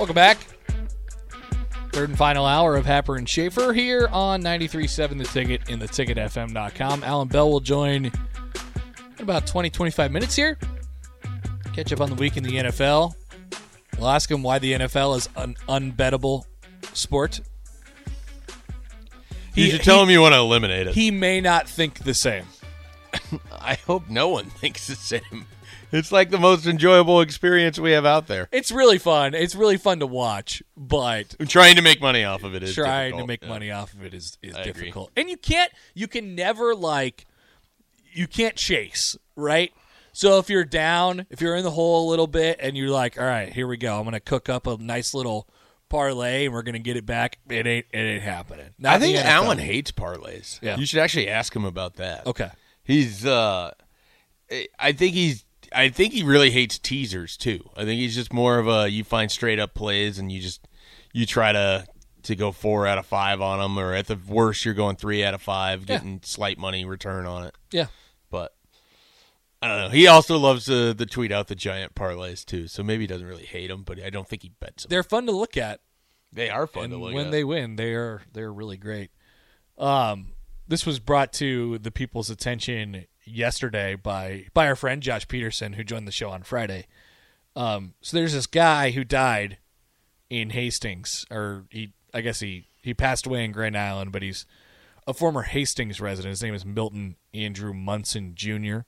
Welcome back. Third and final hour of Happer and Schaefer here on 93.7 The Ticket in the theticketfm.com. Alan Bell will join in about 20, 25 minutes here. Catch up on the week in the NFL. We'll ask him why the NFL is an unbettable sport. You should tell him you want to eliminate it. He may not think the same. I hope no one thinks the same. It's like the most enjoyable experience we have out there. It's really fun. It's really fun to watch, but Trying to make money off of it is trying difficult. to make Yeah. money off of it is, is I agree. difficult. And you can't you can never like you can't chase, right? So if you're down, if you're in the hole a little bit and you're like, all right, here we go. I'm gonna cook up a nice little parlay and we're gonna get it back. It ain't it ain't happening. Not I think. Alan hates parlays. Yeah. You should actually ask him about that. Okay. He's uh I think he's I think he really hates teasers too. I think he's just more of a you find straight up plays and you just you try to to go 4 out of 5 on them or at the worst you're going 3 out of 5 Yeah. getting slight money return on it. Yeah. But I don't know. He also loves uh, the tweet out the giant parlays too. So maybe he doesn't really hate them, but I don't think he bets them. They're fun to look at. They are fun and to look when at. When they win, they are they're really great. Um, this was brought to the people's attention yesterday by by our friend Josh Peterson, who joined the show on Friday. Um, so there's this guy who died in Hastings, or he, I guess he he passed away in Grand Island, but he's a former Hastings resident. His name is Milton Andrew Munson Jr.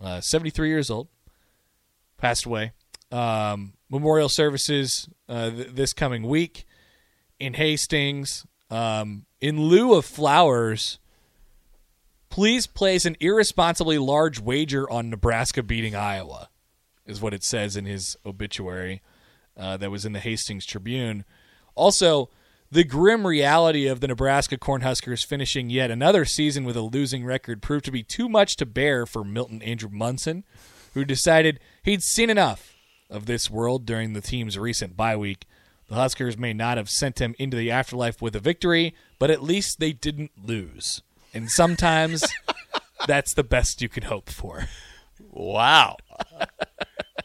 Uh, 73 years old, passed away. Um, memorial services uh, th- this coming week in Hastings. Um, in lieu of flowers, please place an irresponsibly large wager on Nebraska beating Iowa, is what it says in his obituary uh, that was in the Hastings Tribune. Also, the grim reality of the Nebraska Cornhuskers finishing yet another season with a losing record proved to be too much to bear for Milton Andrew Munson, who decided he'd seen enough of this world during the team's recent bye week. The Huskers may not have sent him into the afterlife with a victory, but at least they didn't lose. And sometimes that's the best you can hope for. Wow.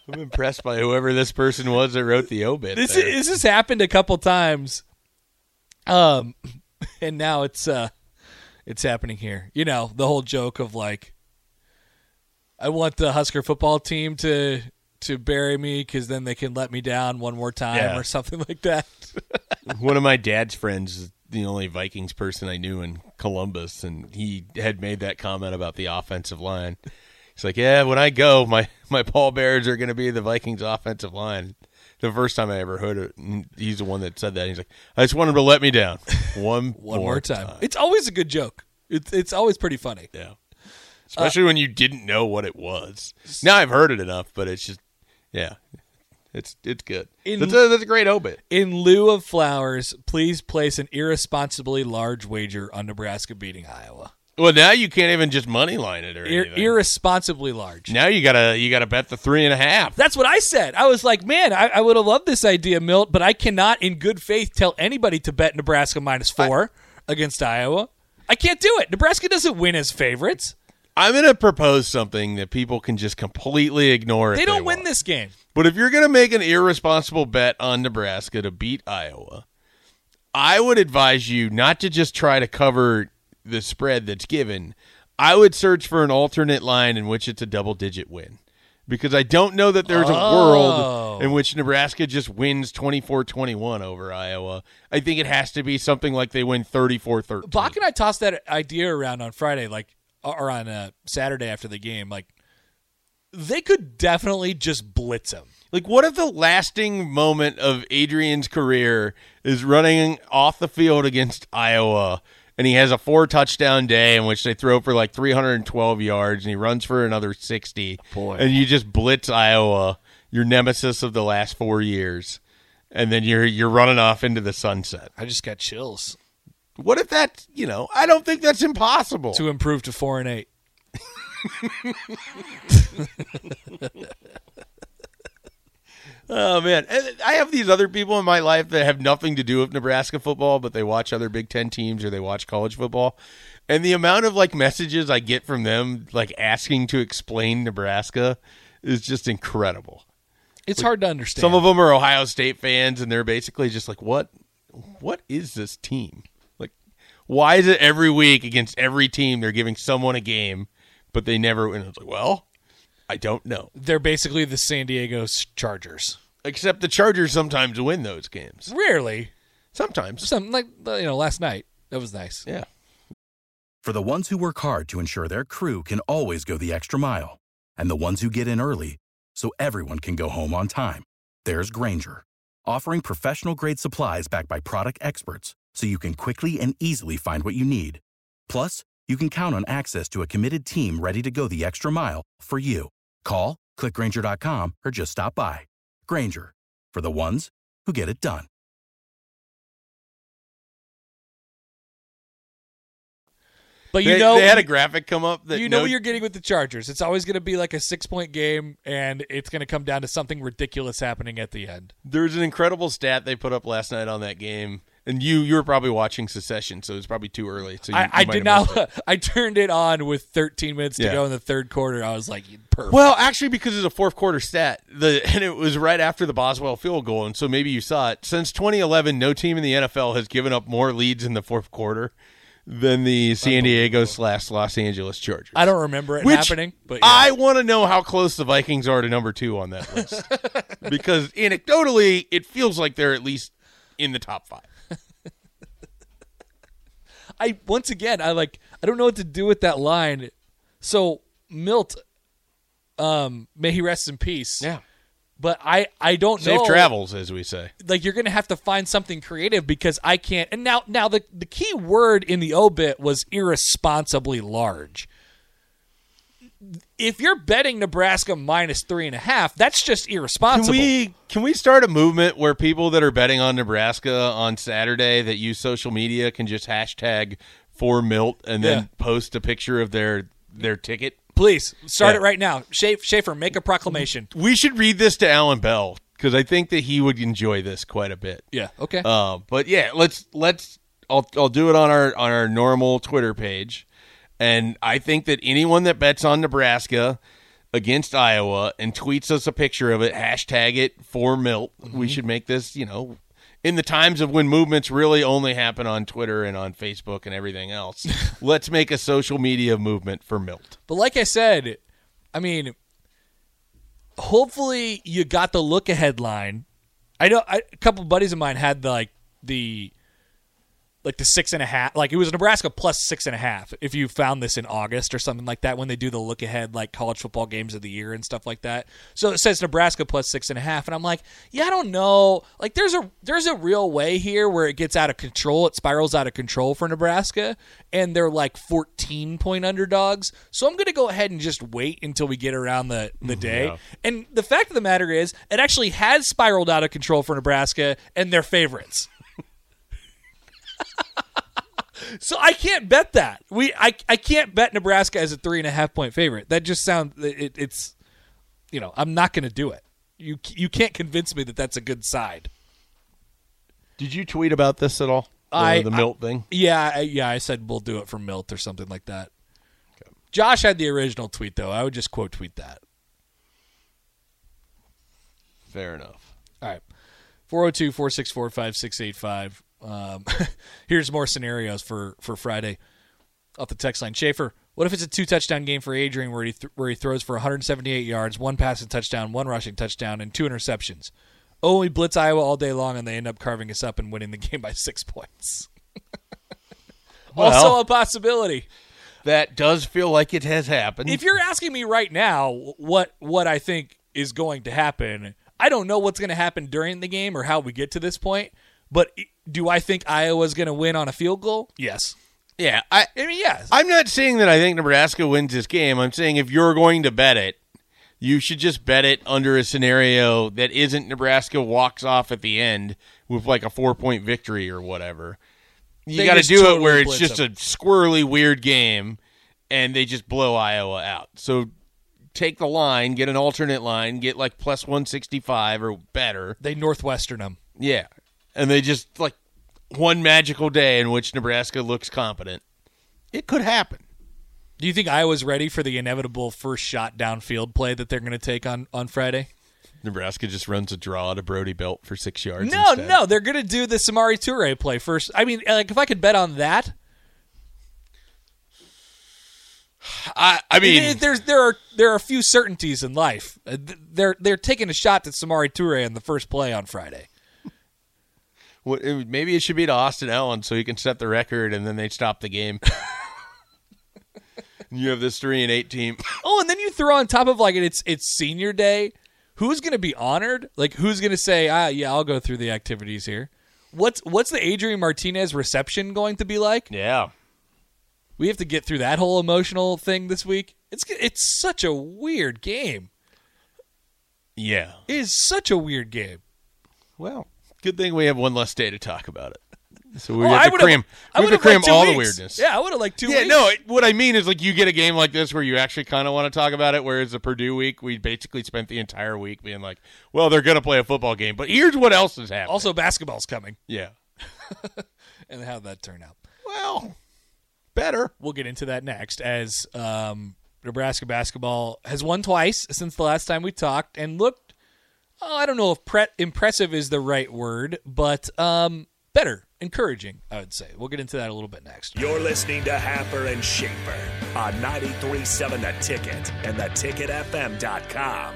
I'm impressed by whoever this person was that wrote the obit. This there. this has happened a couple times. Um and now it's uh it's happening here. You know, the whole joke of like I want the Husker football team to to bury me cuz then they can let me down one more time Yeah. or something like that. One of my dad's friends is the only Vikings person I knew in Columbus, and he had made that comment about the offensive line. He's like, "Yeah, when I go, my my pallbearers are going to be the Vikings' offensive line." The first time I ever heard it, he's the one that said that. He's like, "I just want him to let me down one one more time. It's always a good joke. It's it's always pretty funny. Yeah, especially uh, when you didn't know what it was. Now I've heard it enough, but it's just, yeah, it's it's good. In- that's, a, that's a great obit. In lieu of flowers, please place an irresponsibly large wager on Nebraska beating Iowa. Well, now you can't even just money line it or Ir- anything. irresponsibly large. now you gotta you gotta bet the three and a half. That's what I said. I was like, man, I, I would have loved this idea, Milt, but I cannot, in good faith, tell anybody to bet Nebraska minus four against Iowa. I can't do it. Nebraska doesn't win as favorites. I'm gonna propose something that people can just completely ignore. They don't win want. this game. But if you're gonna make an irresponsible bet on Nebraska to beat Iowa, I would advise you not to just try to cover the spread that's given. I would search for an alternate line in which it's a double digit win. Because I don't know that there's a Oh. world in which Nebraska just wins 24 21 over Iowa. I think it has to be something like they win 34 13. Bach and I tossed that idea around on Friday, like or on uh, Saturday after the game. Like they could definitely just blitz him. Like, what if the lasting moment of Adrian's career is running off the field against Iowa and he has a four touchdown day in which they throw for like 312 yards and he runs for another 60? Boy. And you just blitz Iowa, your nemesis of the last four years, and then you're you're running off into the sunset. I just got chills What if that, you know, I don't think that's impossible. to improve to four and eight. Oh man, I have these other people in my life that have nothing to do with Nebraska football, but they watch other Big Ten teams or they watch college football, and the amount of like messages I get from them, like asking to explain Nebraska, is just incredible. It's hard to understand. Some of them are Ohio State fans, and they're basically just like, "What? What is this team? Like, why is it every week against every team they're giving someone a game, but they never win?" It's like, well, I don't know. They're basically the San Diego Chargers. Except the Chargers sometimes win those games. Rarely, Sometimes, some like uh, you know last night. That was nice. yeah. For the ones who work hard to ensure their crew can always go the extra mile, and the ones who get in early so everyone can go home on time, there's Grainger, offering professional grade supplies backed by product experts so you can quickly and easily find what you need. Plus, you can count on access to a committed team ready to go the extra mile for you. Call, clickgrainger.com, or just stop by. Grainger, for the ones who get it done. But you they, know, they had a graphic come up that you know no- what you're getting with the Chargers. It's always going to be like a six point game, and it's going to come down to something ridiculous happening at the end. There's an incredible stat they put up last night on that game, and you you were probably watching Succession, so it's probably too early. So you, I, you I did not. I turned it on with 13 minutes to Yeah. go in the third quarter. I was like, perfect. Well, actually, because it's a fourth quarter stat, the and it was right after the Boswell field goal, and so maybe you saw it. Since 2011, no team in the NFL has given up more leads in the fourth quarter than the San Diego slash Los Angeles Chargers. I don't remember it Which happening, but yeah. I want to know how close the Vikings are to number two on that list, because anecdotally, it feels like they're at least in the top five. I once again, I like. I don't know what to do with that line. So Milt, um, may he rest in peace. Yeah. But I, I don't Safe know. Safe travels, as we say. like you're gonna have to find something creative because I can't. And now, now the the key word in the obit was irresponsibly large. If you're betting Nebraska minus three and a half, that's just Can irresponsible. we can we start a movement where people that are betting on Nebraska on Saturday that use social media can just hashtag for Milt and then Yeah. post a picture of their their ticket? Please start Yeah. it right now. Schaefer, Schaefer, make a proclamation. We should read this to Alan Bell because I think that he would enjoy this quite a bit. Yeah. Okay. Uh, but yeah, let's let's I'll I'll do it on our on our normal Twitter page, and I think that anyone that bets on Nebraska against Iowa and tweets us a picture of it, hashtag it for Milt. We mhm. should make this you know. In the times of when movements really only happen on Twitter and on Facebook and everything else, let's make a social media movement for Milt. But like I said, I mean, hopefully you got the look ahead line. I know I, a couple buddies of mine had the, like the like the six and a half. Like it was Nebraska plus six and a half. If you found this in August or something like that, when they do the look ahead like college football games of the year and stuff like that. So it says Nebraska plus six and a half, and I'm like, yeah, I don't know. Like there's a there's a real way here where it gets out of control. It spirals out of control for Nebraska, and they're like 14 point underdogs. So I'm gonna go ahead and just wait until we get around the the mm-hmm. day. And the fact of the matter is, it actually has spiraled out of control for Nebraska, and they're favorites. So I can't bet that. We I I can't bet Nebraska as a three and a half point favorite. That just sounds it, it's you know I'm not going to do it. You you can't convince me that that's a good side. Did you tweet about this at all? The, I- the I- Milt thing. Yeah I, yeah I said we'll do it for Milt or something like that. Josh had the original tweet though. I would just quote tweet that. Fair enough. All right. 402 464 5685. Um, here's more scenarios for for Friday off the text line. Schaefer, what if it's a two touchdown game for Adrian where he th- where he throws for 178 yards, one passing touchdown, one rushing touchdown, and two interceptions? Oh, we blitz Iowa all day long, and they end up carving us up and winning the game by six points. also Well- a possibility. That does feel like it has happened. If you're asking me right now what what I think is going to happen, I don't know what's going to happen during the game or how we get to this point. But do I think Iowa's going to win on a field goal? Yes. yeah, I I mean, yes. I'm not saying that I think Nebraska wins this game. I'm saying if you're going to bet it, you should just bet it under a scenario that isn't Nebraska walks off at the end with like a four point victory or whatever. You got to just do it where it's just them. a squirrely weird game and they just blow Iowa out. So take the line, get an alternate line, get like plus 165 or better. they Northwestern them. Yeah. And they just like one magical day in which Nebraska looks competent. It could happen. Do you think Iowa's ready for the inevitable first shot downfield play that they're going to take on, on Friday? Nebraska just runs a draw to Brody Belt for six yards. No, instead. no, they're going to do the Samari Toure play first. I mean, like if I could bet on that, I, I mean, there's there are there are a few certainties in life. Uh, They're they're taking a shot at Samari Toure in the first play on Friday. what, it- maybe it should be to Austin Allen so he can set the record, and then they stop the game. You have this three and eight team. Oh, and then you throw on top of like it's it's senior day. Who's going to be honored? Like who's going to say, "Ah, yeah, I'll go through the activities here." What's what's the Adrian Martinez reception going to be like? Yeah, We have to get through that whole emotional thing this week. It's it's such a weird game. yeah. It is such a weird game. Well, good thing we have one less day to talk about it. So we Oh, have to cram. I We have to cram all the weirdness. Yeah, I would have liked two. Yeah, weeks. no. It, what I mean is, like, you get a game like this where you actually kind of want to talk about it. Whereas the Purdue week, we basically spent the entire week being like, "Well, they're going to play a football game," but here's what else is happening. Also, basketball's coming, yeah. and how'd that turn out? Well, better. We'll get into that next as um, Nebraska basketball has won twice since the last time we talked and looked. Oh, I don't know if pre- impressive is the right word, but um, better, encouraging. I would say. We'll get into that a little bit next. You're listening to Happer and Schaefer on 93.7 The Ticket and theticketfm.com.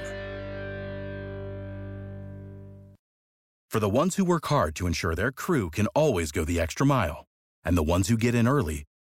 For the ones who work hard to ensure their crew can always go the extra mile, and the ones who get in early